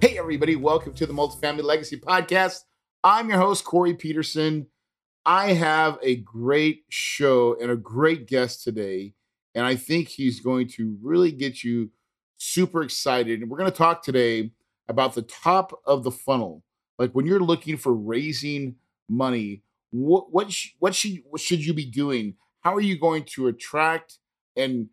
Hey, everybody, welcome to the Multifamily Legacy Podcast. I'm your host, Corey Peterson. I have a great show and a great guest today, and I think he's going to really get you super excited. And we're going to talk today about the top of the funnel. Like when you're looking for raising money, what what sh- what should what should you be doing? How are you going to attract and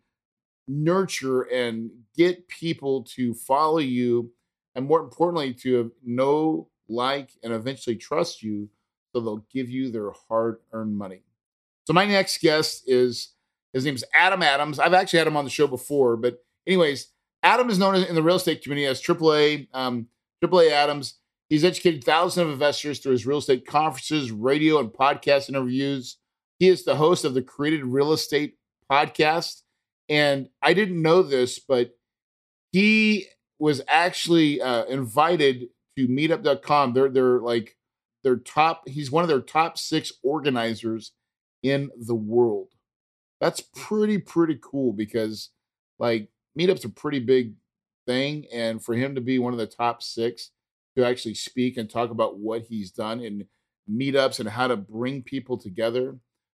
nurture and get people to follow you and more importantly, to know, like, and eventually trust you so they'll give you their hard earned money. So, my next guest is his name's Adam Adams. I've actually had him on the show before, but, anyways, Adam is known in the real estate community as AAA, um, AAA Adams. He's educated thousands of investors through his real estate conferences, radio, and podcast interviews. He is the host of the Creative Real Estate podcast. And I didn't know this, but he was actually uh, invited to meetup.com. They're they're like their top he's one of their top 6 organizers in the world. That's pretty pretty cool because like meetup's a pretty big thing and for him to be one of the top 6 to actually speak and talk about what he's done in meetups and how to bring people together.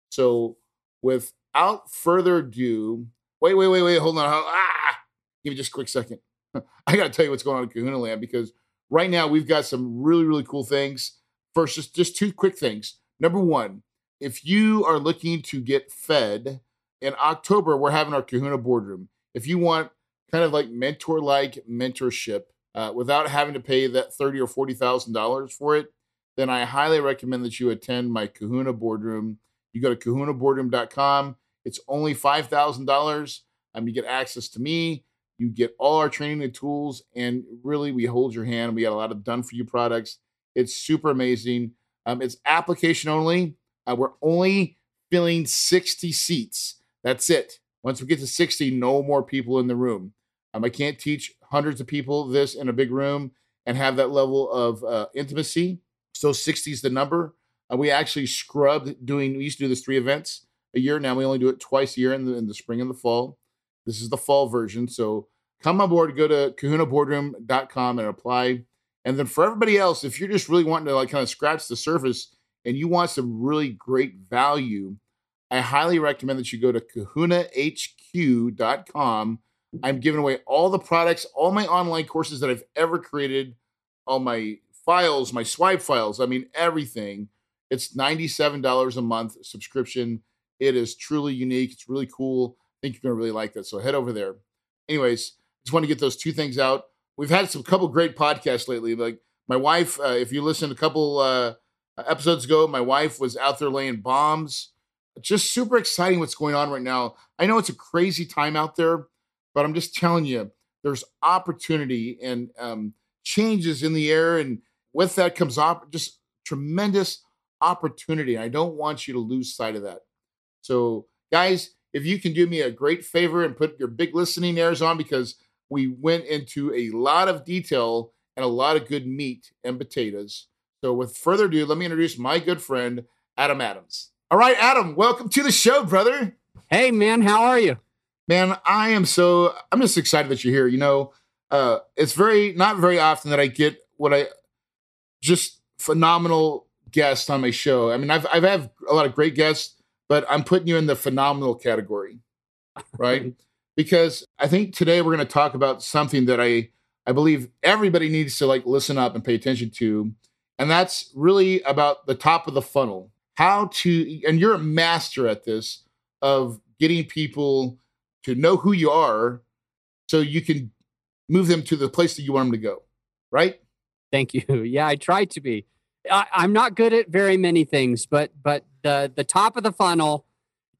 So without further ado, wait, wait, wait, wait, hold on. Ah, give me just a quick second. I got to tell you what's going on in Kahuna Land because right now we've got some really, really cool things. First, just, just two quick things. Number one, if you are looking to get fed in October, we're having our Kahuna boardroom. If you want kind of like mentor like mentorship uh, without having to pay that thirty or forty thousand dollars for it, then I highly recommend that you attend my Kahuna boardroom. You go to kahunaboardroom.com. It's only five thousand dollars. Um, you get access to me. You get all our training and tools, and really, we hold your hand. We got a lot of done for you products. It's super amazing. Um, it's application only. Uh, we're only filling 60 seats. That's it. Once we get to 60, no more people in the room. Um, I can't teach hundreds of people this in a big room and have that level of uh, intimacy. So 60 is the number. Uh, we actually scrubbed doing, we used to do this three events a year. Now we only do it twice a year in the, in the spring and the fall. This is the fall version. So come on board, go to kahunaboardroom.com and apply. And then for everybody else, if you're just really wanting to like kind of scratch the surface and you want some really great value, I highly recommend that you go to kahunahq.com. I'm giving away all the products, all my online courses that I've ever created, all my files, my swipe files, I mean, everything. It's $97 a month subscription. It is truly unique. It's really cool think you're going to really like that. So head over there. Anyways, just want to get those two things out. We've had some couple great podcasts lately. Like my wife, uh, if you listened a couple uh, episodes ago, my wife was out there laying bombs. Just super exciting what's going on right now. I know it's a crazy time out there, but I'm just telling you, there's opportunity and um, changes in the air, and with that comes op- just tremendous opportunity. I don't want you to lose sight of that. So, guys, if you can do me a great favor and put your big listening ears on because we went into a lot of detail and a lot of good meat and potatoes. So, with further ado, let me introduce my good friend, Adam Adams. All right, Adam, welcome to the show, brother. Hey, man, how are you? Man, I am so, I'm just excited that you're here. You know, uh, it's very, not very often that I get what I just phenomenal guests on my show. I mean, I've, I've had a lot of great guests but I'm putting you in the phenomenal category, right? because I think today we're going to talk about something that I I believe everybody needs to like listen up and pay attention to, and that's really about the top of the funnel. how to, and you're a master at this of getting people to know who you are so you can move them to the place that you want them to go, right? Thank you. Yeah, I try to be. I, I'm not good at very many things, but but the the top of the funnel,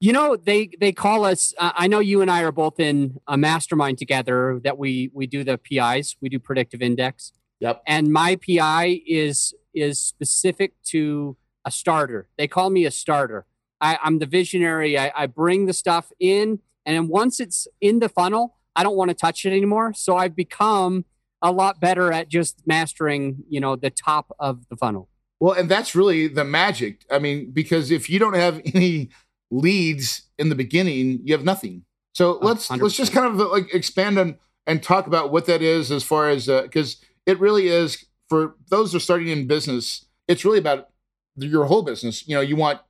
you know, they they call us. Uh, I know you and I are both in a mastermind together that we we do the PIs, we do predictive index. Yep. And my PI is is specific to a starter. They call me a starter. I, I'm the visionary. I, I bring the stuff in, and then once it's in the funnel, I don't want to touch it anymore. So I've become a lot better at just mastering, you know, the top of the funnel. Well, and that's really the magic. I mean, because if you don't have any leads in the beginning, you have nothing. So let's 100%. let's just kind of like expand on and talk about what that is as far as because uh, it really is for those who are starting in business. It's really about your whole business. You know, you want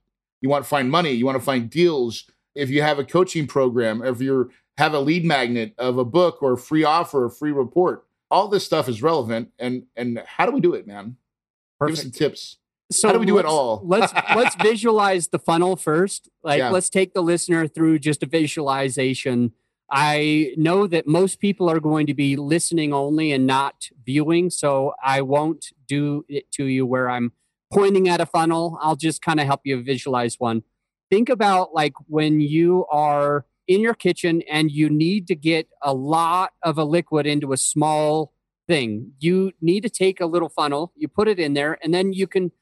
you want to find money, you want to find deals. If you have a coaching program, if you have a lead magnet of a book or a free offer, a free report, all this stuff is relevant. And and how do we do it, man? Perfect. Give us some tips. So how do we do it all? let's let's visualize the funnel first. Like yeah. let's take the listener through just a visualization. I know that most people are going to be listening only and not viewing, so I won't do it to you where I'm pointing at a funnel. I'll just kind of help you visualize one. Think about like when you are in your kitchen and you need to get a lot of a liquid into a small thing. You need to take a little funnel, you put it in there, and then you can,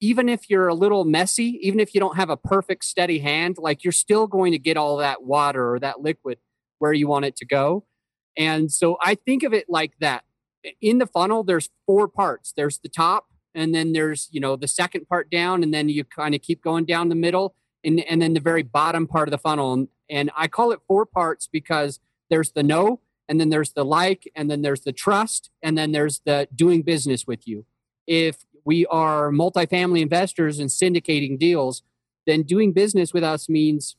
even if you're a little messy, even if you don't have a perfect steady hand, like you're still going to get all that water or that liquid where you want it to go. And so I think of it like that. In the funnel, there's four parts. There's the top, and then there's, you know, the second part down, and then you kind of keep going down the middle, and, and then the very bottom part of the funnel. And I call it four parts because there's the know, and then there's the like, and then there's the trust, and then there's the doing business with you. If we are multifamily investors and syndicating deals, then doing business with us means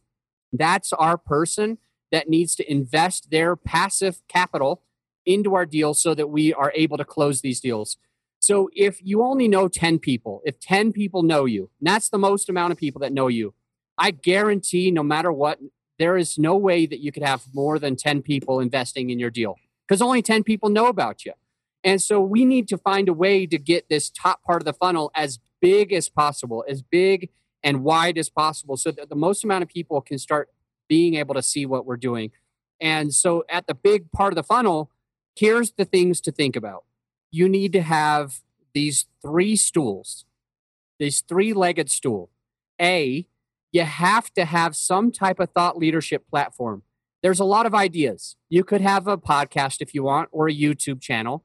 that's our person that needs to invest their passive capital into our deals so that we are able to close these deals. So if you only know 10 people, if 10 people know you, that's the most amount of people that know you, I guarantee no matter what, there is no way that you could have more than 10 people investing in your deal because only 10 people know about you. And so we need to find a way to get this top part of the funnel as big as possible, as big and wide as possible, so that the most amount of people can start being able to see what we're doing. And so at the big part of the funnel, here's the things to think about. You need to have these three stools, these three legged stool. A, you have to have some type of thought leadership platform. There's a lot of ideas. You could have a podcast if you want, or a YouTube channel.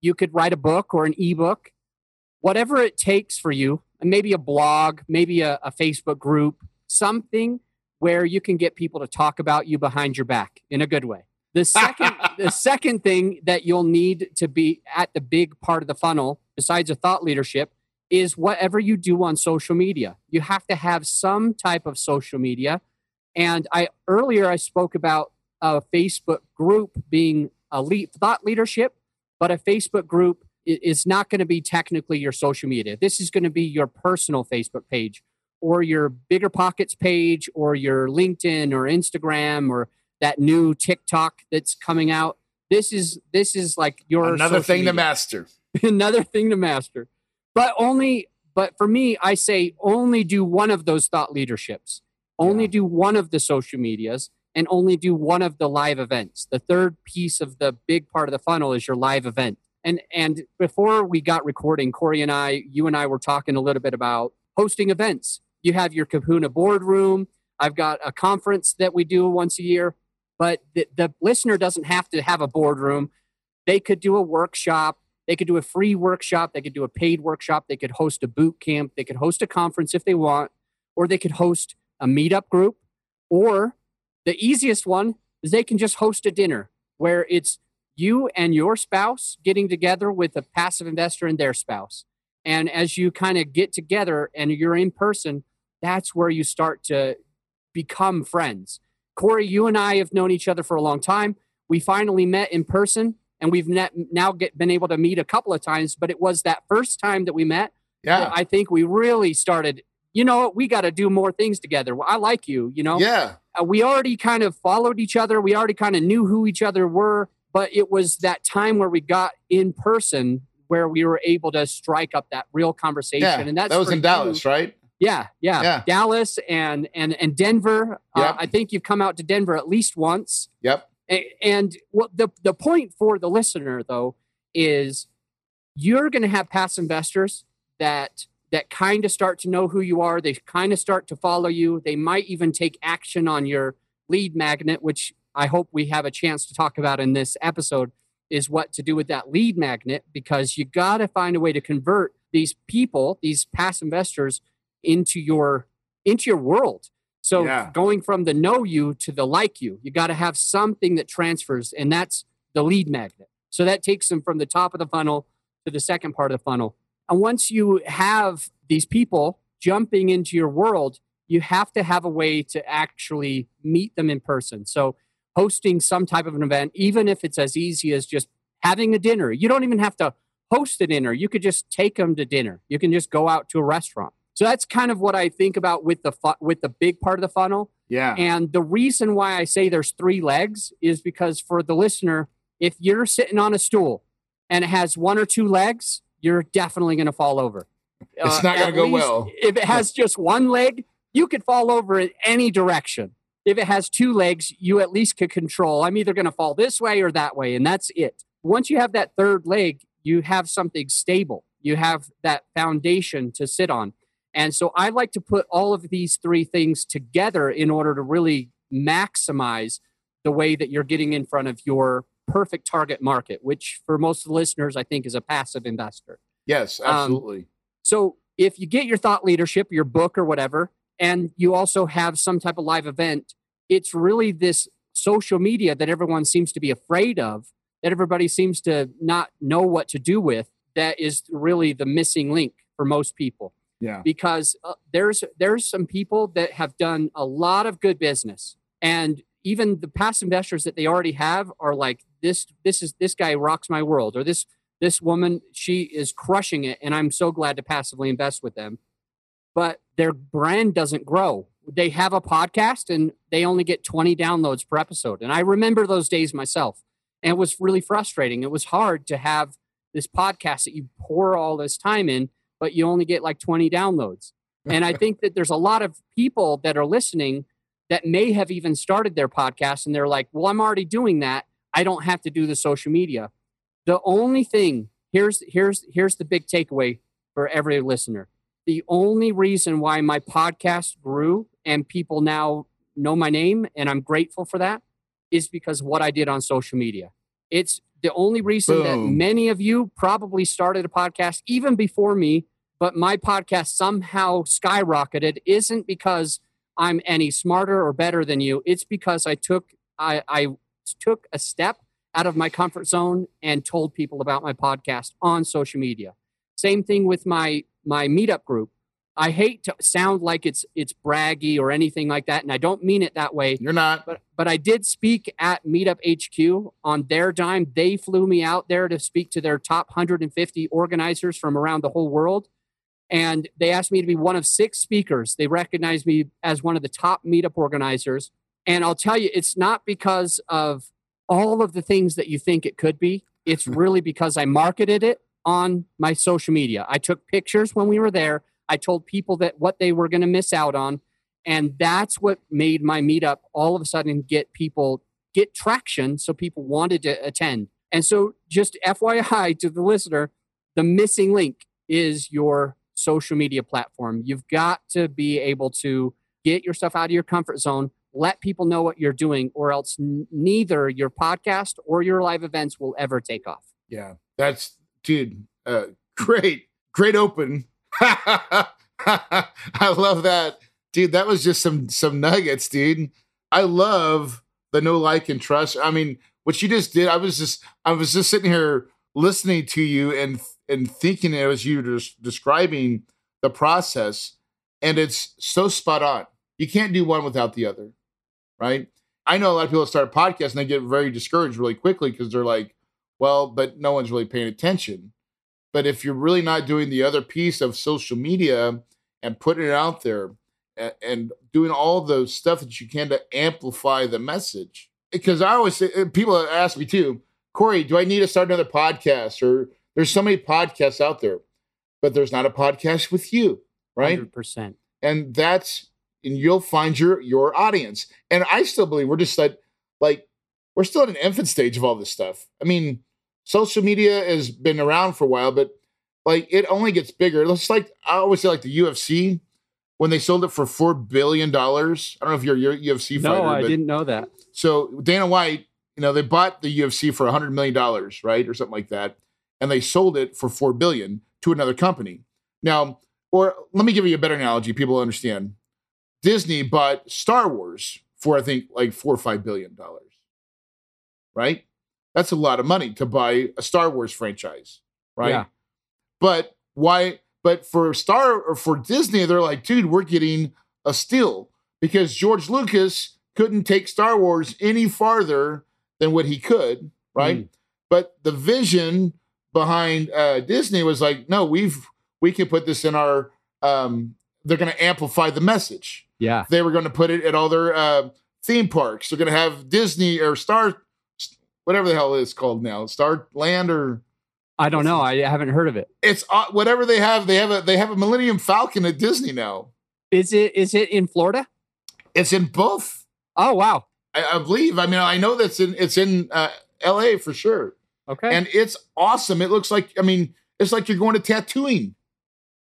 You could write a book or an ebook, whatever it takes for you, and maybe a blog, maybe a, a Facebook group, something where you can get people to talk about you behind your back in a good way. The second, the second thing that you'll need to be at the big part of the funnel, besides a thought leadership, is whatever you do on social media. You have to have some type of social media. And I earlier I spoke about a Facebook group being a lead, thought leadership, but a Facebook group is not going to be technically your social media. This is going to be your personal Facebook page or your bigger pockets page or your LinkedIn or Instagram or that new TikTok that's coming out. This is this is like your another thing media. to master. another thing to master but only but for me i say only do one of those thought leaderships. Only yeah. do one of the social medias and only do one of the live events. The third piece of the big part of the funnel is your live event. And and before we got recording corey and i you and i were talking a little bit about hosting events. You have your kahuna boardroom. I've got a conference that we do once a year. But the, the listener doesn't have to have a boardroom. They could do a workshop they could do a free workshop, they could do a paid workshop, they could host a boot camp, they could host a conference if they want, or they could host a meetup group, or the easiest one is they can just host a dinner where it's you and your spouse getting together with a passive investor and their spouse. And as you kind of get together and you're in person, that's where you start to become friends. Corey, you and I have known each other for a long time. We finally met in person and we've net, now get, been able to meet a couple of times. But it was that first time that we met. Yeah, I think we really started you know, we got to do more things together. Well, I like you, you know? Yeah. Uh, we already kind of followed each other. We already kind of knew who each other were, but it was that time where we got in person where we were able to strike up that real conversation. Yeah, and that's that was in you. Dallas, right? Yeah, yeah, Yeah. Dallas and and and Denver. Uh, I think you've come out to Denver at least once. Yep. And what the the point for the listener though is you're going to have past investors that that kind of start to know who you are. They kind of start to follow you. They might even take action on your lead magnet, which I hope we have a chance to talk about in this episode. Is what to do with that lead magnet because you got to find a way to convert these people, these past investors, into your into your world. So Yeah. going from the know you to the like you, you got to have something that transfers, and that's the lead magnet. So that takes them from the top of the funnel to the second part of the funnel. And once you have these people jumping into your world, you have to have a way to actually meet them in person. So hosting some type of an event, even if it's as easy as just having a dinner. You don't even have to host a dinner. You could just take them to dinner. You can just go out to a restaurant. So that's kind of what I think about with the fu- with the big part of the funnel. Yeah. And the reason why I say there's three legs is because for the listener, if you're sitting on a stool and it has one or two legs, you're definitely going to fall over. It's uh, not gonna go well. If it has just one leg, you could fall over in any direction. If it has two legs, you at least could control. I'm either going to fall this way or that way, and that's it. Once you have that third leg, you have something stable. You have that foundation to sit on. And so I like to put all of these three things together in order to really maximize the way that you're getting in front of your perfect target market, which for most of the listeners, I think is a passive investor. yes, um, absolutely. So if you get your thought leadership, your book or whatever, and you also have some type of live event, it's really this social media that everyone seems to be afraid of, that everybody seems to not know what to do with, that is really the missing link for most people yeah. because uh, there's there's some people that have done a lot of good business and even the past investors that they already have are like this this is this guy rocks my world or this this woman she is crushing it and i'm so glad to passively invest with them. But their brand doesn't grow. They have a podcast and they only get 20 downloads per episode and i remember those days myself and it was really frustrating. It was hard to have this podcast that you pour all this time in but you only get like 20 downloads. And i think that there's a lot of people that are listening that may have even started their podcast and they're like well i'm already doing that. I don't have to do the social media. The only thing here's here's here's the big takeaway for every listener. The only reason why my podcast grew and people now know my name and i'm grateful for that is because what i did on social media it's the only reason that many of you probably started a podcast even before me but my podcast somehow skyrocketed. Isn't because i'm any smarter or better than you. It's because i took i, I took a step out of my comfort zone and told people about my podcast on social media. Same thing with my my meetup group i hate to sound like it's it's braggy or anything like that and i don't mean it that way You're not. but but I did speak at Meetup HQ on their dime. They flew me out there to speak to their top 150 organizers from around the whole world. And they asked me to be one of six speakers. They recognized me as one of the top meetup organizers. And I'll tell you, it's not because of all of the things that you think it could be. It's really because I marketed it on my social media. I took pictures when we were there. I told people that what they were going to miss out on and that's what made my meetup all of a sudden get people get traction so people wanted to attend and so just fyi to the listener the missing link is your social media platform you've got to be able to get yourself out of your comfort zone let people know what you're doing or else neither your podcast or your live events will ever take off Yeah. That's dude. Uh, great. Great open. I love that. Dude, that was just some some nuggets, dude. I love the no like and trust. I mean, what you just did, I was just I was just sitting here listening to you and and thinking it was you just describing the process and it's so spot on. You can't do one without the other, right? I know a lot of people start podcasts and they get very discouraged really quickly because they're like, well, but no one's really paying attention. But if you're really not doing the other piece of social media and putting it out there and, and doing all the stuff that you can to amplify the message. Because I always say, people ask me too, Corey, do I need to start another podcast? Or there's so many podcasts out there, but there's not a podcast with you, right? 100%. And that's, and you'll find your your audience. And I still believe we're just like, like we're still at an infant stage of all this stuff. I mean, social media has been around for a while, but like it only gets bigger. It's like I always say, like the UFC when they sold it for four billion dollars. I don't know if you're a UFC fighter. No, I didn't know that. So Dana White, you know, they bought the UFC for a hundred million dollars, right, or something like that, and they sold it for four billion to another company. Now, or let me give you a better analogy. People understand. Disney bought Star Wars for I think like four or five billion dollars. Right? That's a lot of money to buy a Star Wars franchise, right? Yeah. But why but for Star or for Disney, they're like, dude, we're getting a steal because George Lucas couldn't take Star Wars any farther than what he could, right? Mm. But the vision behind uh, Disney was like, no, we've we can put this in our. Um, they're going to amplify the message. Yeah, they were going to put it at all their uh, theme parks. They're going to have Disney or Star, whatever the hell it's called now, Star Land or I don't know. I haven't heard of it. It's uh, whatever they have. They have a they have a Millennium Falcon at Disney now. Is it is it in Florida? It's in both. Oh wow! I, I believe. I mean, I know that's in it's in uh, L.A. for sure. Okay, and it's awesome. It looks like I mean, it's like you're going to Tatooine.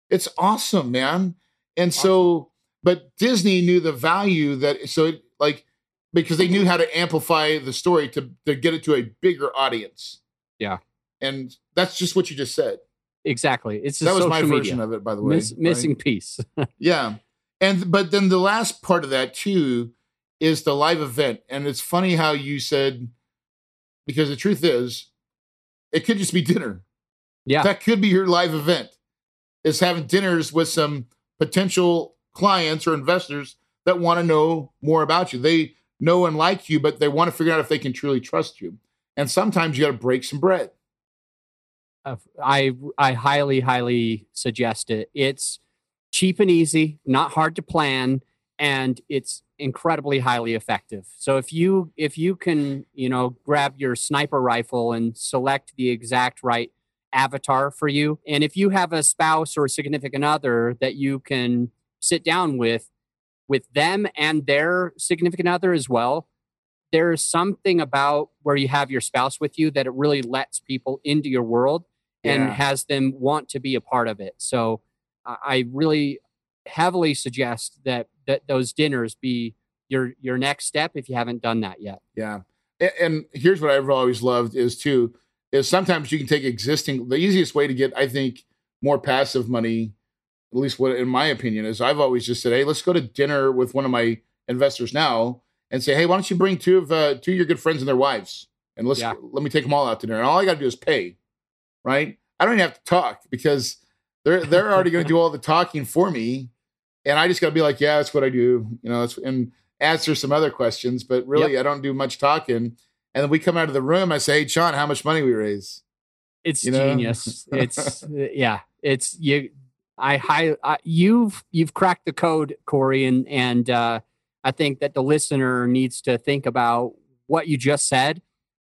It's awesome, man. And awesome. so, but Disney knew the value that so it, like because they knew how to amplify the story to to get it to a bigger audience. Yeah and that's just what you just said. Exactly. It's that was my version of it, by the way. Miss, missing piece. yeah, and but then the last part of that too is the live event, and it's funny how you said because the truth is, it could just be dinner. Yeah, that could be your live event. Is having dinners with some potential clients or investors that want to know more about you. They know and like you, but they want to figure out if they can truly trust you. And sometimes you got to break some bread. I I highly highly suggest it. It's cheap and easy, not hard to plan, and it's incredibly highly effective. So if you if you can, you know, grab your sniper rifle and select the exact right avatar for you, and if you have a spouse or a significant other that you can sit down with with them and their significant other as well, there's something about where you have your spouse with you that it really lets people into your world and yeah. has them want to be a part of it. So I really heavily suggest that that those dinners be your your next step if you haven't done that yet. Yeah. And here's what I've always loved is too is sometimes you can take existing the easiest way to get I think more passive money at least what in my opinion is I've always just said hey let's go to dinner with one of my investors now and say hey why don't you bring two of uh, two of your good friends and their wives and let's yeah. let me take them all out to dinner and all I got to do is pay right? I don't even have to talk because they're they're already going to do all the talking for me, and I just got to be like, yeah, that's what I do, you know, and answer some other questions. But really, yep. I don't do much talking. And then we come out of the room. I say, hey, Sean, how much money we raise? It's you know? genius. it's yeah. It's you. I high. I, you've you've cracked the code, Corey, and and uh, I think that the listener needs to think about what you just said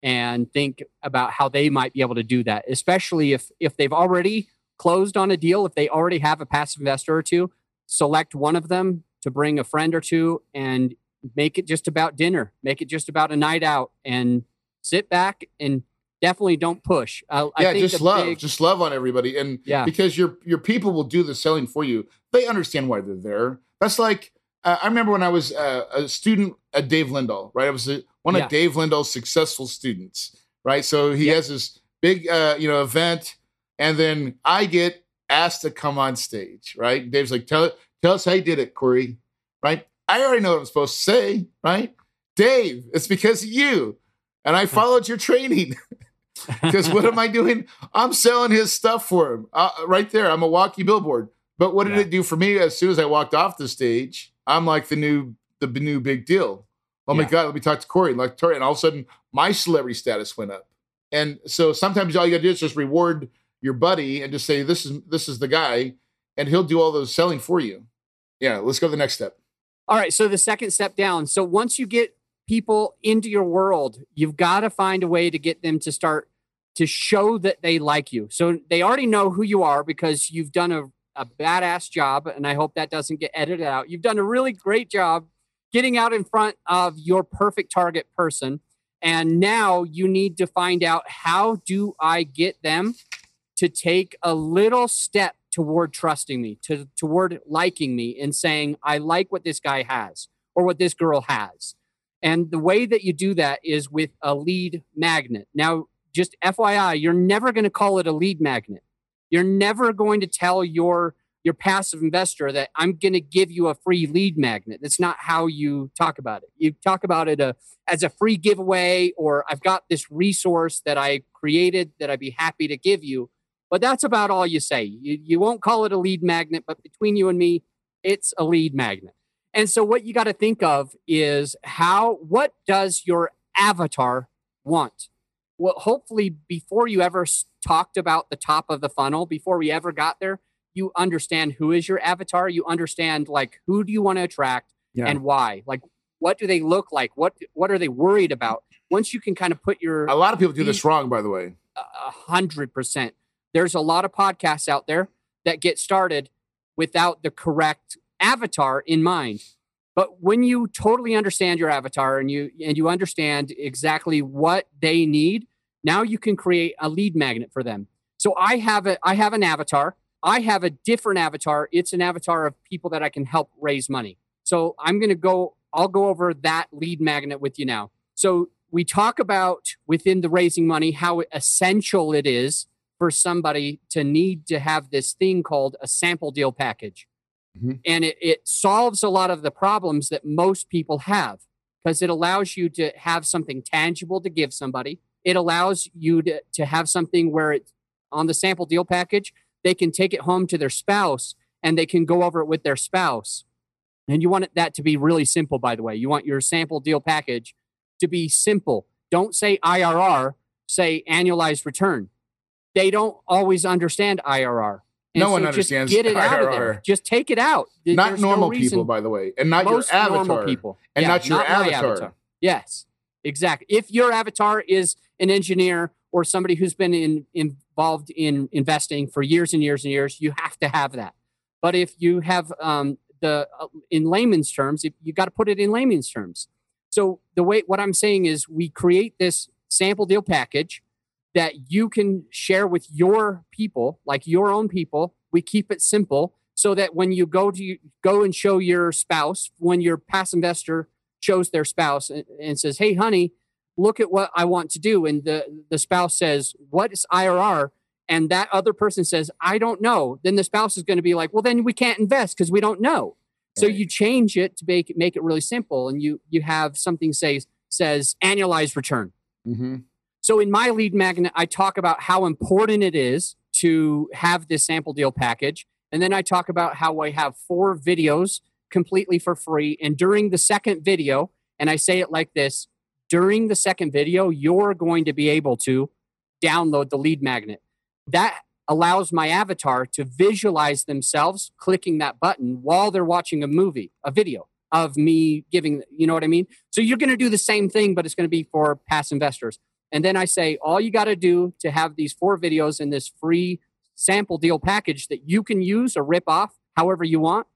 and think about how they might be able to do that, especially if if they've already closed on a deal, if they already have a passive investor or two, select one of them to bring a friend or two and make it just about dinner, make it just about a night out and sit back and definitely don't push. Uh, yeah, just love, big, just love on everybody, and yeah, because your your people will do the selling for you. They understand why they're there. That's like uh, I remember when I was uh, a student at Dave Lindahl, right? I was a, one yeah. of Dave Lindahl's successful students, right? So he has this big, uh, you know, event, and then I get asked to come on stage, right? Dave's like, "Tell tell us how you did it, Corey," right? I already know what I'm supposed to say, right? Dave, it's because of you, and I followed your training. Because what am I doing? I'm selling his stuff for him uh, right there. I'm a walkie billboard. But what did yeah. it do for me as soon as I walked off the stage? I'm like the new the new big deal. Oh yeah. my god, let me talk to Corey. Like Corey, and all of a sudden my celebrity status went up. And so sometimes all you gotta do is just reward your buddy and just say, This is this is the guy. and he'll do all those selling for you. Yeah, let's go to the next step. All right. So the second step down. So once you get people into your world, you've got to find a way to get them to start to show that they like you. So they already know who you are because you've done a, a badass job. And I hope that doesn't get edited out. You've done a really great job getting out in front of your perfect target person. And now you need to find out how do I get them to take a little step toward trusting me, to, toward liking me and saying, I like what this guy has or what this girl has. And the way that you do that is with a lead magnet. Now, just FYI, you're never going to call it a lead magnet. You're never going to tell your your passive investor that I'm going to give you a free lead magnet. That's not how you talk about it. You talk about it a, uh, as a free giveaway, or I've got this resource that I created that I'd be happy to give you. But that's about all you say. You, you won't call it a lead magnet, but between you and me, it's a lead magnet. And so what you got to think of is how, what does your avatar want? Well, hopefully, before you ever talked about the top of the funnel, before we ever got there, you understand who is your avatar. You understand like who do you want to attract yeah. and why. Like, what do they look like? What what are they worried about? Once you can kind of put your a lot of people do this wrong, by the way. A hundred percent there's a lot of podcasts out there that get started without the correct avatar in mind. But when you totally understand your avatar and you and you understand exactly what they need, now you can create a lead magnet for them. So I have a I have an avatar. I have a different avatar. It's an avatar of people that I can help raise money. So I'm going to go I'll go over that lead magnet with you now. So we talk about within the raising money how essential it is for somebody to need to have this thing called a sample deal package. Mm-hmm. And it, it solves a lot of the problems that most people have because it allows you to have something tangible to give somebody. It allows you to, to have something where it's on the sample deal package, they can take it home to their spouse and they can go over it with their spouse. And you want that to be really simple, by the way. You want your sample deal package to be simple. Don't say IRR, say annualized return they don't always understand IRR. And no so one understands get it IRR. out of there. Just take it out. Not There's normal no people, by the way, and not Most your avatar. Normal people, and yeah, not your not avatar. avatar. Yes, exactly. If your avatar is an engineer or somebody who's been in, involved in investing for years and years and years, you have to have that. But if you have um, the uh, in layman's terms, if you got to put it in layman's terms. So the way what I'm saying is, we create this sample deal package that you can share with your people, like your own people. We keep it simple so that when you go to go and show your spouse, when your past investor shows their spouse and, and says, "Hey, honey, look at what I want to do," and the the spouse says, "What is IRR?" and that other person says, "I don't know," then the spouse is going to be like, "Well, then we can't invest because we don't know." So you change it to make make it really simple, and you you have something say says annualized return. Mm-hmm. So in my lead magnet, I talk about how important it is to have this sample deal package. And then I talk about how I have four videos completely for free. And during the second video, and I say it like this during the second video, you're going to be able to download the lead magnet. That allows my avatar to visualize themselves clicking that button while they're watching a movie, a video of me giving, you know what I mean? So you're going to do the same thing, but it's going to be for past investors. And then I say, all you got to do to have these four videos in this free sample deal package that you can use or rip off however you want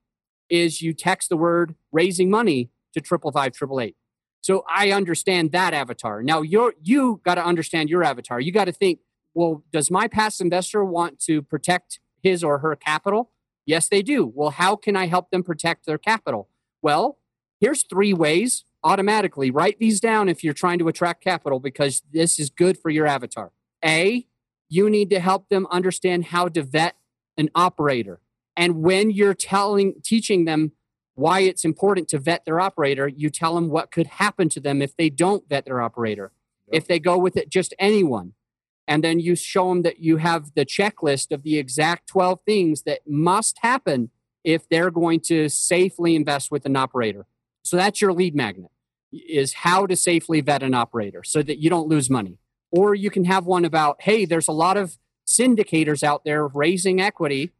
is you text the word raising money to triple five triple eight. So I understand that avatar. Now you're you got to understand your avatar. You got to think, well, does my past investor want to protect his or her capital? Yes, they do. Well, how can I help them protect their capital? Well, here's three ways automatically write these down if you're trying to attract capital because this is good for your avatar. A, you need to help them understand how to vet an operator. And when you're telling teaching them why it's important to vet their operator, you tell them what could happen to them if they don't vet their operator. Yep. If they go with it just anyone. And then you show them that you have the checklist of the exact 12 things that must happen if they're going to safely invest with an operator. So that's your lead magnet is how to safely vet an operator so that you don't lose money. Or you can have one about, hey, there's a lot of syndicators out there raising equity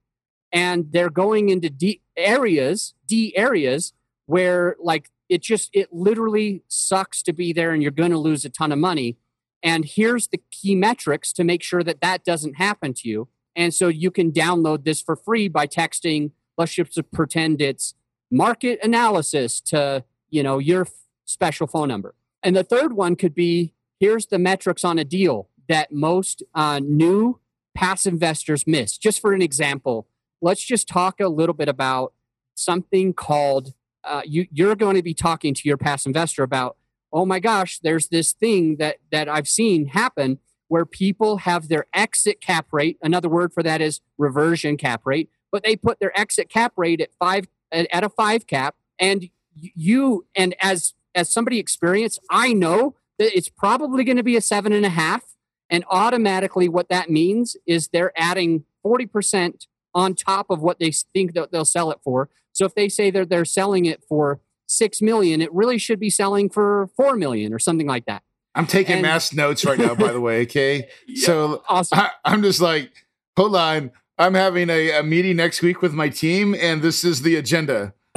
and they're going into D areas, D areas where like it just it literally sucks to be there and you're going to lose a ton of money. And here's the key metrics to make sure that that doesn't happen to you. And so you can download this for free by texting. Let's just pretend it's market analysis to you know your special phone number. And the third one could be here's the metrics on a deal that most uh, new past investors miss. Just for an example, let's just talk a little bit about something called uh, you, you're going to be talking to your past investor about oh my gosh there's this thing that that i've seen happen where people have their exit cap rate another word for that is reversion cap rate but they put their exit cap rate at five at a five cap. And you and as as somebody experienced i know that it's probably going to be a seven and a half. And automatically what that means is they're adding 40% on top of what they think that they'll sell it for. So if they say that they're selling it for six million, it really should be selling for four million or something like that. I'm taking and, mass notes right now, by the way. Okay, yeah, so awesome. I, I'm just like, hold on. I'm having a, a meeting next week with my team, and this is the agenda.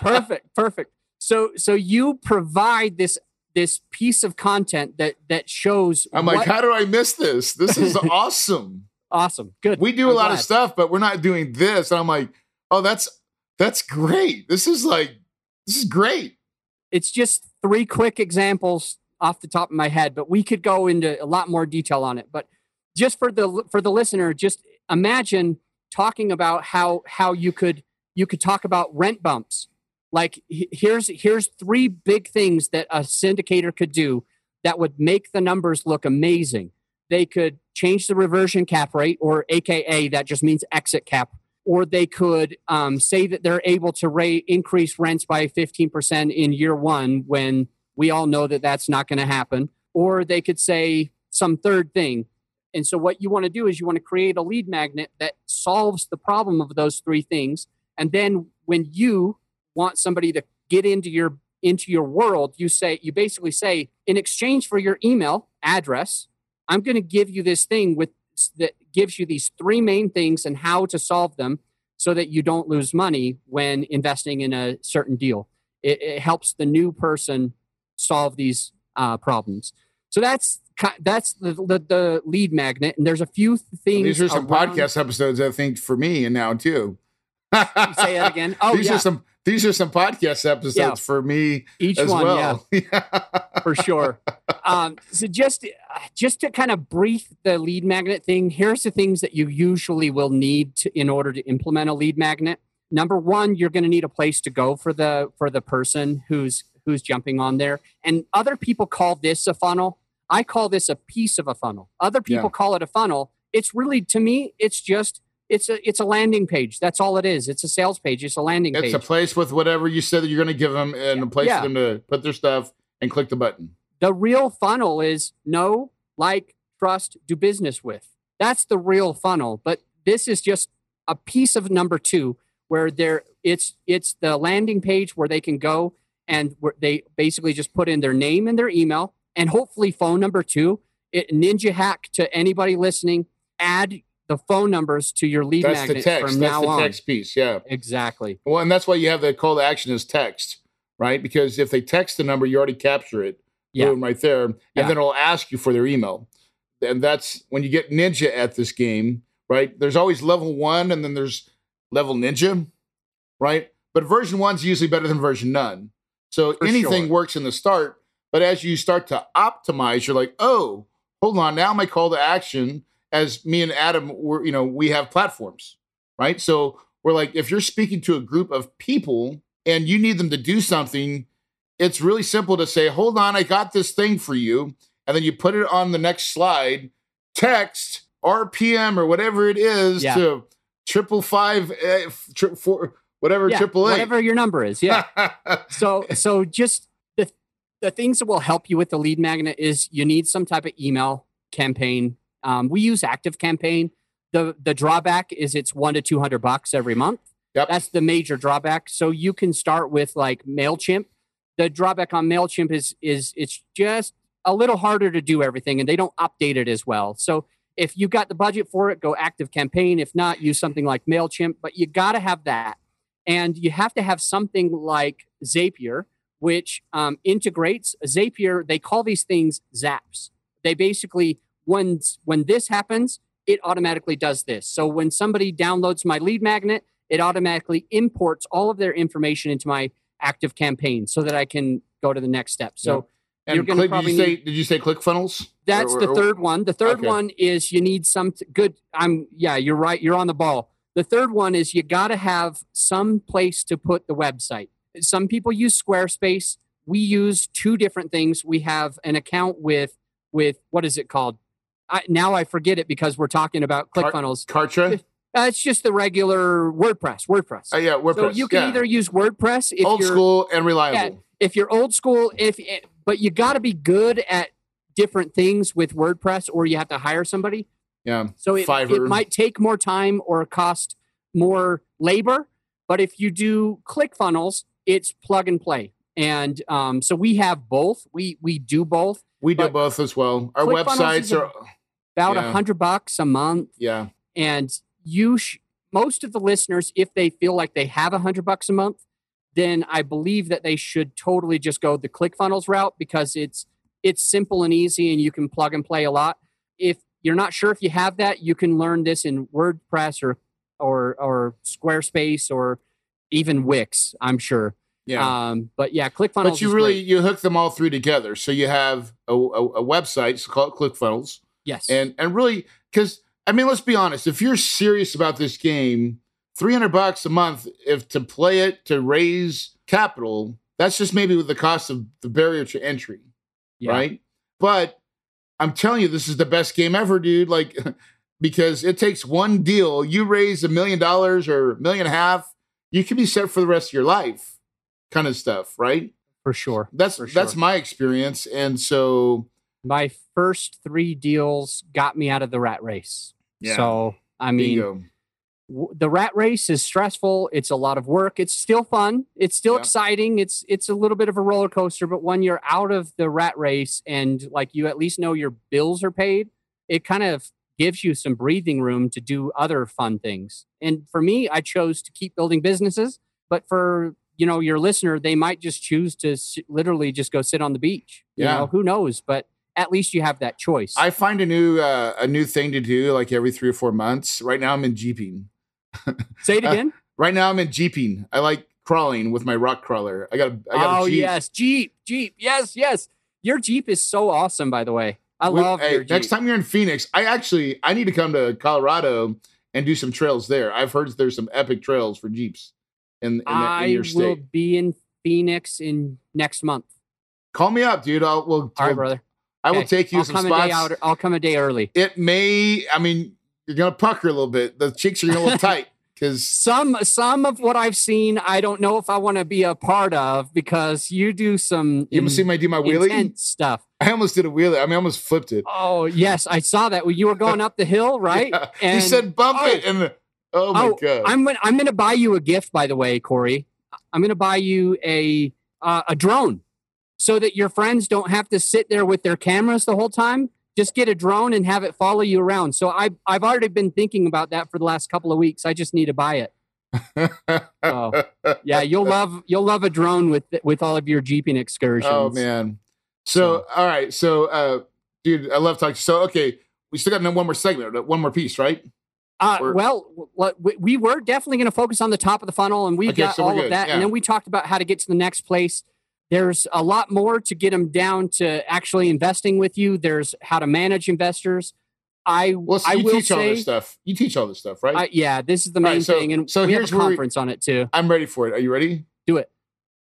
perfect, perfect. So, so you provide this this piece of content that that shows. I'm what, like, how do I miss this? This is awesome. Awesome. Good. We do I'm a lot glad. of stuff, but we're not doing this. And I'm like, oh, that's that's great. This is like this is great. It's just three quick examples off the top of my head, but we could go into a lot more detail on it. But just for the for the listener, just imagine talking about how how you could you could talk about rent bumps. Like here's here's three big things that a syndicator could do that would make the numbers look amazing they could change the reversion cap rate, or AKA that just means exit cap, or they could um, say that they're able to rate increase rents by 15% in year one when we all know that that's not going to happen, or they could say some third thing. And so, what you want to do is you want to create a lead magnet that solves the problem of those three things. And then, when you want somebody to get into your into your world, you say you basically say, in exchange for your email address, I'm going to give you this thing with that gives you these three main things and how to solve them so that you don't lose money when investing in a certain deal. It, it helps the new person solve these uh, problems. So that's that's the, the, the lead magnet, and there's a few things. These are some around... podcast episodes, I think, for me and now too. say that again. Oh, these yeah. are some these are some podcast episodes yeah. for me each one well. yeah. For sure. Um, so just just to kind of brief the lead magnet thing here's the things that you usually will need to, in order to implement a lead magnet. Number one you're going to need a place to go for the for the person who's who's jumping on there. And other people call this a funnel. I call this a piece of a funnel. Other people yeah. call it a funnel. It's really to me it's just it's a it's a landing page. That's all it is. It's a sales page. It's a landing it's page. It's a place with whatever you said that you're going to give them, and a place yeah. for them to put their stuff and click the button. The real funnel is know, like, trust, do business with. That's the real funnel. But this is just a piece of number two where there it's it's the landing page where they can go and where they basically just put in their name and their email and hopefully phone number two. It, ninja hack to anybody listening. Add the phone numbers to your lead that's magnet the text. from that's now the on. text piece, yeah. Exactly. Well, and that's why you have the call to action is text, right? Because if they text the number, you already capture it. Yeah. Boom, right there. And yeah. then it'll ask you for their email. And that's when you get ninja at this game, right? There's always level one and then there's level ninja, right? But version one's usually better than version none. So for anything sure. works in the start. But as you start to optimize, you're like, oh, hold on, now my call to action as me and Adam were, you know, we have platforms, right? So we're like, if you're speaking to a group of people and you need them to do something, it's really simple to say, hold on, I got this thing for you. And then you put it on the next slide, text RPM or whatever it is yeah. to triple five, uh, tri- four, whatever yeah, triple eight. Whatever your number is. Yeah. so, so just the, the things that will help you with the lead magnet is you need some type of email campaign um, we use Active Campaign. The the drawback is it's one to two hundred bucks every month. Yep. That's the major drawback. So you can start with like Mailchimp. The drawback on Mailchimp is is it's just a little harder to do everything, and they don't update it as well. So if you got the budget for it, go active campaign. If not, use something like MailChimp, but you got to have that. And you have to have something like Zapier, which um, integrates Zapier. They call these things zaps. They basically, when, when this happens, it automatically does this. So when somebody downloads my lead magnet, it automatically imports all of their information into my ActiveCampaign so that I can go to the next step. So and you're going to probably did you say need, did you say ClickFunnels? That's or, or, the third one. The third okay. one is you need some t- good. I'm yeah, you're right. You're on the ball. The third one is you got to have some place to put the website. Some people use Squarespace. We use two different things. We have an account with with what is it called? I, now I forget it because we're talking about ClickFunnels. Kartra. Uh, it's just the regular WordPress. WordPress. Uh, yeah, WordPress. So you can yeah. either use WordPress if old school and reliable. Yeah, if you're old school, if but you got to be good at different things with WordPress, or you have to hire somebody. Yeah. So it, it might take more time or cost more labor, but if you do ClickFunnels, it's plug and play. And um, so we have both. We we do both. We do both as well. Our websites are about a yeah. hundred bucks a month. Yeah. And you sh- most of the listeners, if they feel like they have a hundred bucks a month, then I believe that they should totally just go the ClickFunnels route because it's it's simple and easy and you can plug and play a lot. If you're not sure if you have that, you can learn this in WordPress or or or Squarespace or even Wix, I'm sure. Yeah. Um, but yeah, ClickFunnels. But you really great. you hook them all through together. So you have a, a, a website, it's called ClickFunnels. Yes. And and really because I mean, let's be honest. If you're serious about this game, 300 bucks a month, if to play it, to raise capital, that's just maybe with the cost of the barrier to entry. Yeah. Right. But I'm telling you, this is the best game ever, dude. Like, because it takes one deal. You raise a million dollars or a million and a half, you can be set for the rest of your life, kind of stuff, right? For sure. That's for sure. that's my experience. And so my first three deals got me out of the rat race. Yeah. So I mean, w- the rat race is stressful. It's a lot of work. It's still fun. It's still yeah. exciting. It's it's a little bit of a roller coaster. But when you're out of the rat race and like you at least know your bills are paid, it kind of gives you some breathing room to do other fun things. And for me, I chose to keep building businesses. But for you know your listener, they might just choose to s- literally just go sit on the beach. Yeah. You know, who knows? But at least you have that choice. I find a new uh, a new thing to do like every three or four months. Right now, I'm in jeeping. Say it uh, again. Uh, right now, I'm in jeeping. I like crawling with my rock crawler. I got. A, I got oh a jeep. yes, jeep, jeep. Yes, yes. Your jeep is so awesome. By the way, I we, love. Hey, next time you're in Phoenix, I actually I need to come to Colorado and do some trails there. I've heard there's some epic trails for jeeps in, in, the, in your state. I will be in Phoenix in next month. Call me up, dude. I'll we'll, All right, brother. I will take you I'll some come spots. A day out, I'll come a day early. It may. I mean, you're gonna pucker a little bit. The cheeks are gonna look tight because some some of what I've seen, I don't know if I want to be a part of because you do some. You ever see my do my wheelie stuff? I almost did a wheelie. I mean, I almost flipped it. Oh yes, I saw that. You were going up the hill, right? yeah. And, he said, "Bump oh, it," and oh my oh, god! I'm I'm going to buy you a gift, by the way, Corey. I'm going to buy you a uh, a drone so that your friends don't have to sit there with their cameras the whole time. Just get a drone and have it follow you around. So I, I've already been thinking about that for the last couple of weeks. I just need to buy it. so, yeah, you'll love you'll love a drone with with all of your jeeping excursions. Oh man! So, so. all right, so uh, dude, I love talking. So okay, we still got one more segment, one more piece, right? Uh, well, we were definitely going to focus on the top of the funnel, and we okay, got so all of that. Yeah. And then we talked about how to get to the next place. There's a lot more to get them down to actually investing with you. There's how to manage investors. I well, so I will teach say, all this stuff. You teach all this stuff, right? Yeah, this is the main right, so, thing, and so we here's have a conference we, on it too. I'm ready for it. Are you ready? Do it.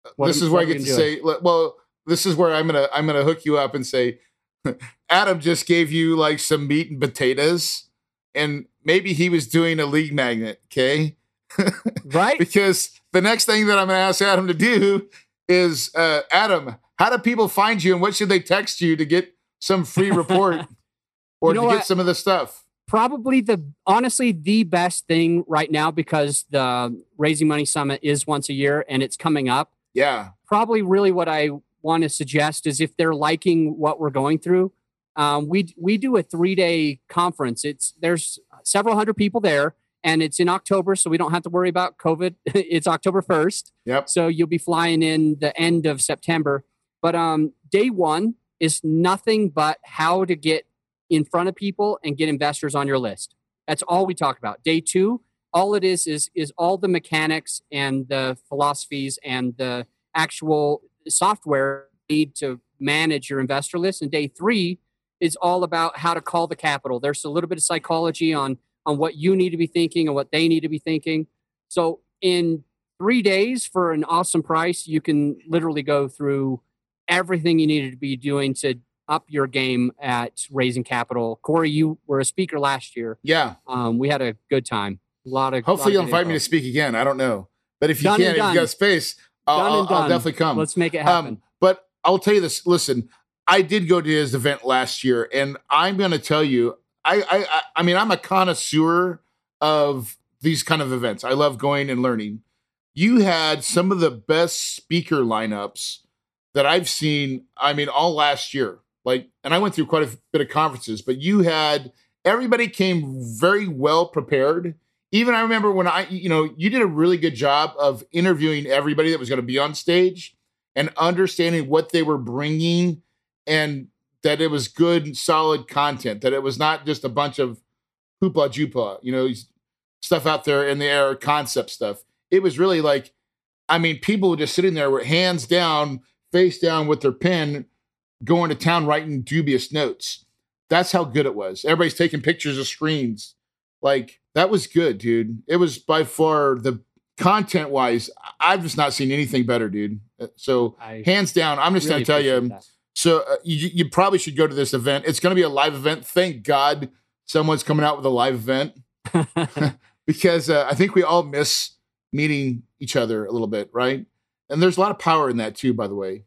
Uh, what this is where I get to say. Well, this is where I'm gonna I'm gonna hook you up and say, Adam just gave you like some meat and potatoes, and maybe he was doing a lead magnet. Okay, right? because the next thing that I'm gonna ask Adam to do is uh, Adam, how do people find you and what should they text you to get some free report or you know to get what? some of the stuff? Probably the honestly the best thing right now because the Raising Money Summit is once a year and it's coming up. Yeah. Probably really what I want to suggest is if they're liking what we're going through, Um, we we do a three day conference. It's there's several hundred people there, and it's in October, so we don't have to worry about COVID. it's October first. Yep. So you'll be flying in the end of September. But um, day one is nothing but how to get in front of people and get investors on your list. That's all we talk about. Day two, all it is is is all the mechanics and the philosophies and the actual software need to manage your investor list. And day three is all about how to call the capital. There's a little bit of psychology on on what you need to be thinking and what they need to be thinking. So in three days for an awesome price, you can literally go through everything you needed to be doing to up your game at raising capital. Corey, you were a speaker last year. Yeah. Um, we had a good time. A lot of hopefully lot you'll invite info. me to speak again. I don't know, but if you done can, if you got space, I'll, I'll, I'll, definitely come. Let's make it happen. Um, but I'll tell you this. Listen, I did go to his event last year, and I'm going to tell you, I, I, I mean, I'm a connoisseur of these kind of events. I love going and learning. You had some of the best speaker lineups that I've seen. I mean, all last year. Like, and I went through quite a bit of conferences, but you had everybody came very well prepared. Even I remember when I, you know, you did a really good job of interviewing everybody that was going to be on stage and understanding what they were bringing and that it was good, solid content, that it was not just a bunch of hoopla jupa, you know, stuff out there in the air, concept stuff. It was really like, I mean, people were just sitting there with hands down, face down with their pen, going to town writing dubious notes. That's how good it was. Everybody's taking pictures of screens. Like, that was good, dude. It was by far the content wise, I've just not seen anything better, dude. Uh, so, I hands down, I'm just really going to tell you. That so uh, you, you probably should go to this event. It's going to be a live event. Thank God someone's coming out with a live event because uh, I think we all miss meeting each other a little bit, right? And there's a lot of power in that too, by the way.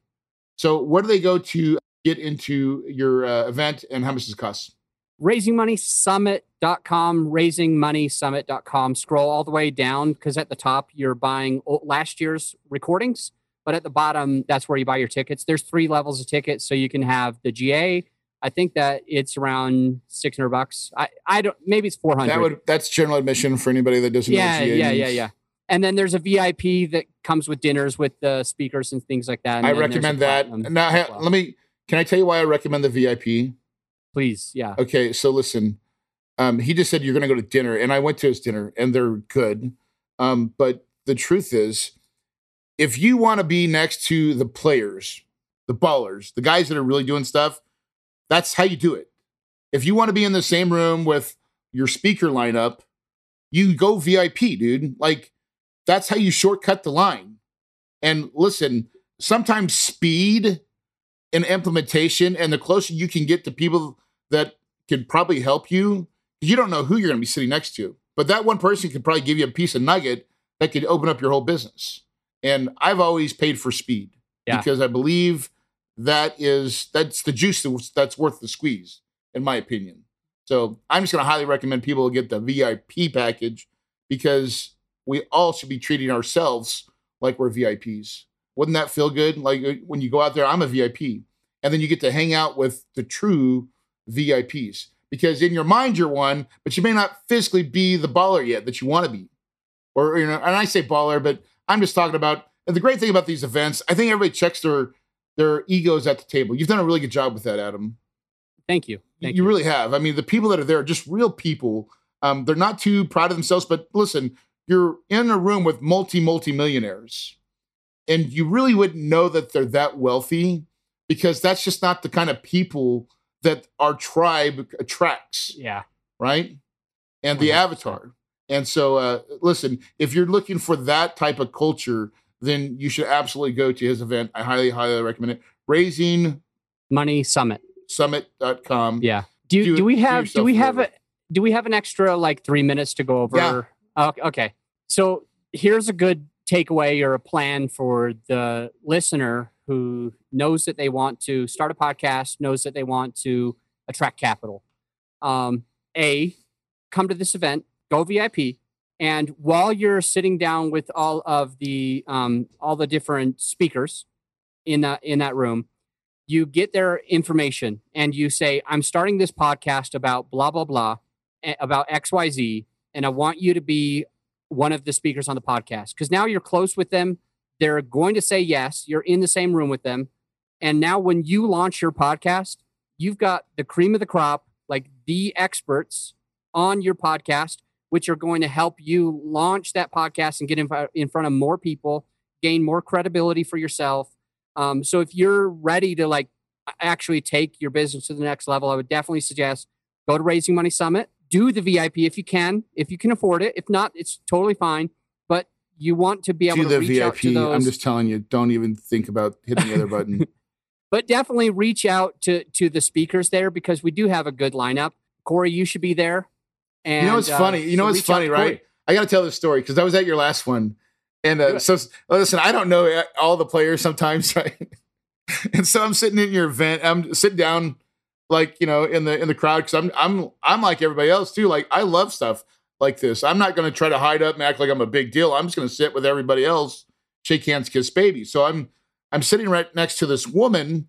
So where do they go to get into your uh, event and how much does it cost? raisingmoneysummit.com raisingmoneysummit.com scroll all the way down because at the top you're buying last year's recordings but at the bottom, that's where you buy your tickets. There's three levels of tickets, so you can have the GA. I think that it's around six hundred bucks. I, I don't maybe it's four hundred. That would that's general admission for anybody that doesn't yeah, know. GA yeah, yeah, yeah. And then there's a VIP that comes with dinners with the speakers and things like that. And I recommend that. Now, well. let me. Can I tell you why I recommend the VIP? Please, yeah. Okay, so listen. Um, he just said you're going to go to dinner, and I went to his dinner, and they're good. Um, but the truth is, if you want to be next to the players, the ballers, the guys that are really doing stuff, that's how you do it. If you want to be in the same room with your speaker lineup, you go VIP, dude. Like that's how you shortcut the line. And listen, sometimes speed and implementation and the closer you can get to people that can probably help you, you don't know who you're going to be sitting next to. But that one person could probably give you a piece of nugget that could open up your whole business. And I've always paid for speed yeah. because I believe that is that's the juice that's worth the squeeze, in my opinion. So I'm just going to highly recommend people get the VIP package because we all should be treating ourselves like we're VIPs. Wouldn't that feel good? Like uh, when you go out there, I'm a VIP, and then you get to hang out with the true VIPs because in your mind you're one, but you may not physically be the baller yet that you want to be. Or you know, and I say baller, but I'm just talking about And the great thing about these events. I think everybody checks their their egos at the table. You've done a really good job with that, Adam. Thank you. Thank you, you, really have. I mean, the people that are there are just real people. Um, they're not too proud of themselves, but listen, you're in a room with multi multi millionaires, and you really wouldn't know that they're that wealthy because that's just not the kind of people that our tribe attracts. Yeah. Right. And the 100%. avatar. And so, uh, listen, if you're looking for that type of culture, then you should absolutely go to his event. I highly, highly recommend it. Raising Money Summit. Summit.com. Yeah. Do, do, do we have do we have a do we have an extra like three minutes to go over? Yeah. Okay. So here's a good takeaway or a plan for the listener who knows that they want to start a podcast, knows that they want to attract capital. Um, a, come to this event, go VIP. And while you're sitting down with all of the um, all the different speakers in that in that room, you get their information and you say, I'm starting this podcast about blah, blah, blah, about XYZ, and I want you to be one of the speakers on the podcast. Because now you're close with them. They're going to say yes. You're in the same room with them. And now when you launch your podcast, you've got the cream of the crop, like the experts on your podcast, which are going to help you launch that podcast and get in, in front of more people, gain more credibility for yourself um, so if you're ready to like actually take your business to the next level, I would definitely suggest go to Raising Money Summit, do the VIP if you can, if you can afford it. If not, it's totally fine. But you want to be able do to reach VIP. out to those. I'm just telling you, don't even think about hitting the other button. but definitely reach out to to the speakers there because we do have a good lineup. Corey, you should be there. And, you know what's uh, funny? You know what's funny, right? I got to tell this story because I was at your last one, and uh, so, listen, I don't know all the players sometimes, right? and so I'm sitting in your event. I'm sitting down, like you know, in the in the crowd because I'm I'm I'm like everybody else too. Like I love stuff like this. I'm not going to try to hide up and act like I'm a big deal. I'm just going to sit with everybody else, shake hands, kiss baby. So I'm I'm sitting right next to this woman,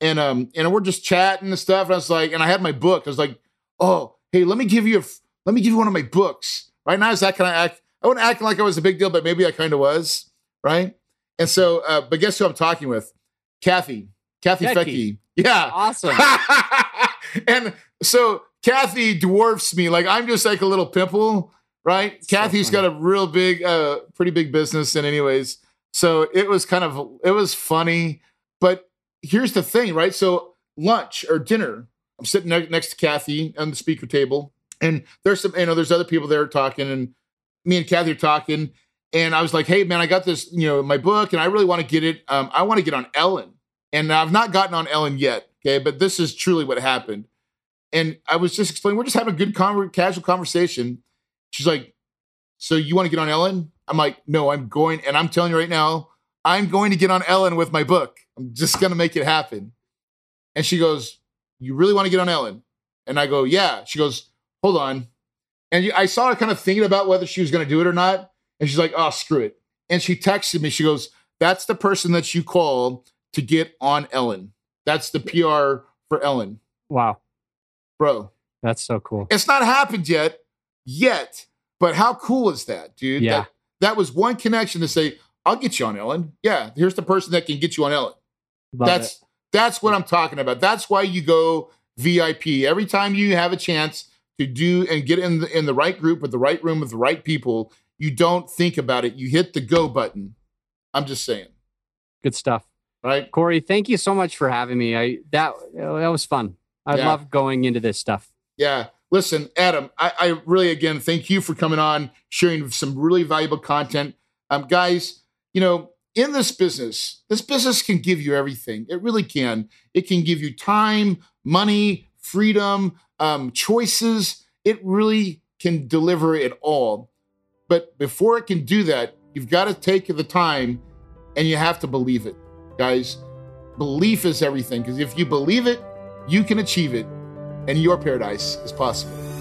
and um and we're just chatting and stuff. And I was like, and I had my book. I was like, oh hey, let me give you a let me give you one of my books. Right now is that kind of act I wasn't acting like I was a big deal, but maybe I kind of was, right? And so, uh, but guess who I'm talking with? Kathy, Kathy Fettke. Yeah, awesome. and so Kathy dwarfs me. Like I'm just like a little pimple, right? So Kathy's funny. got a real big, uh, pretty big business. And anyways, so it was kind of it was funny. But here's the thing, right? So lunch or dinner, I'm sitting ne- next to Kathy on the speaker table, and there's some, you know, there's other people there talking, and me and Kathy are talking, and I was like, "Hey, man, I got this, you know, my book, and I really want to get it. Um, I want to get on Ellen, and I've not gotten on Ellen yet. Okay, but this is truly what happened." And I was just explaining, we're just having a good, con- casual conversation. She's like, "So you want to get on Ellen?" I'm like, "No, I'm going, and I'm telling you right now, I'm going to get on Ellen with my book. I'm just going to make it happen." And she goes, "You really want to get on Ellen?" And I go, "Yeah." She goes, "Hold on." And I saw her kind of thinking about whether she was going to do it or not. And she's like, oh, screw it. And she texted me. She goes, that's the person that you call to get on Ellen. That's the PR for Ellen. Wow. Bro. That's so cool. It's not happened yet, yet. But how cool is that, dude? Yeah. That, that was one connection to say, I'll get you on Ellen. Yeah, here's the person that can get you on Ellen. Love that's it. that's what I'm talking about. That's why you go VIP. Every time you have a chance to do and get in the, in the right group with the right room with the right people, you don't think about it. You hit the go button. I'm just saying. Good stuff. Right. Corey, thank you so much for having me. I that that was fun. I yeah. love going into this stuff. Yeah. Listen, Adam, I, I really again thank you for coming on, sharing some really valuable content. Um, guys, you know, in this business, this business can give you everything. It really can. It can give you time, money, freedom, um, choices. It really can deliver it all. But before it can do that, you've got to take the time and you have to believe it. Guys, belief is everything because if you believe it, you can achieve it and your paradise is possible.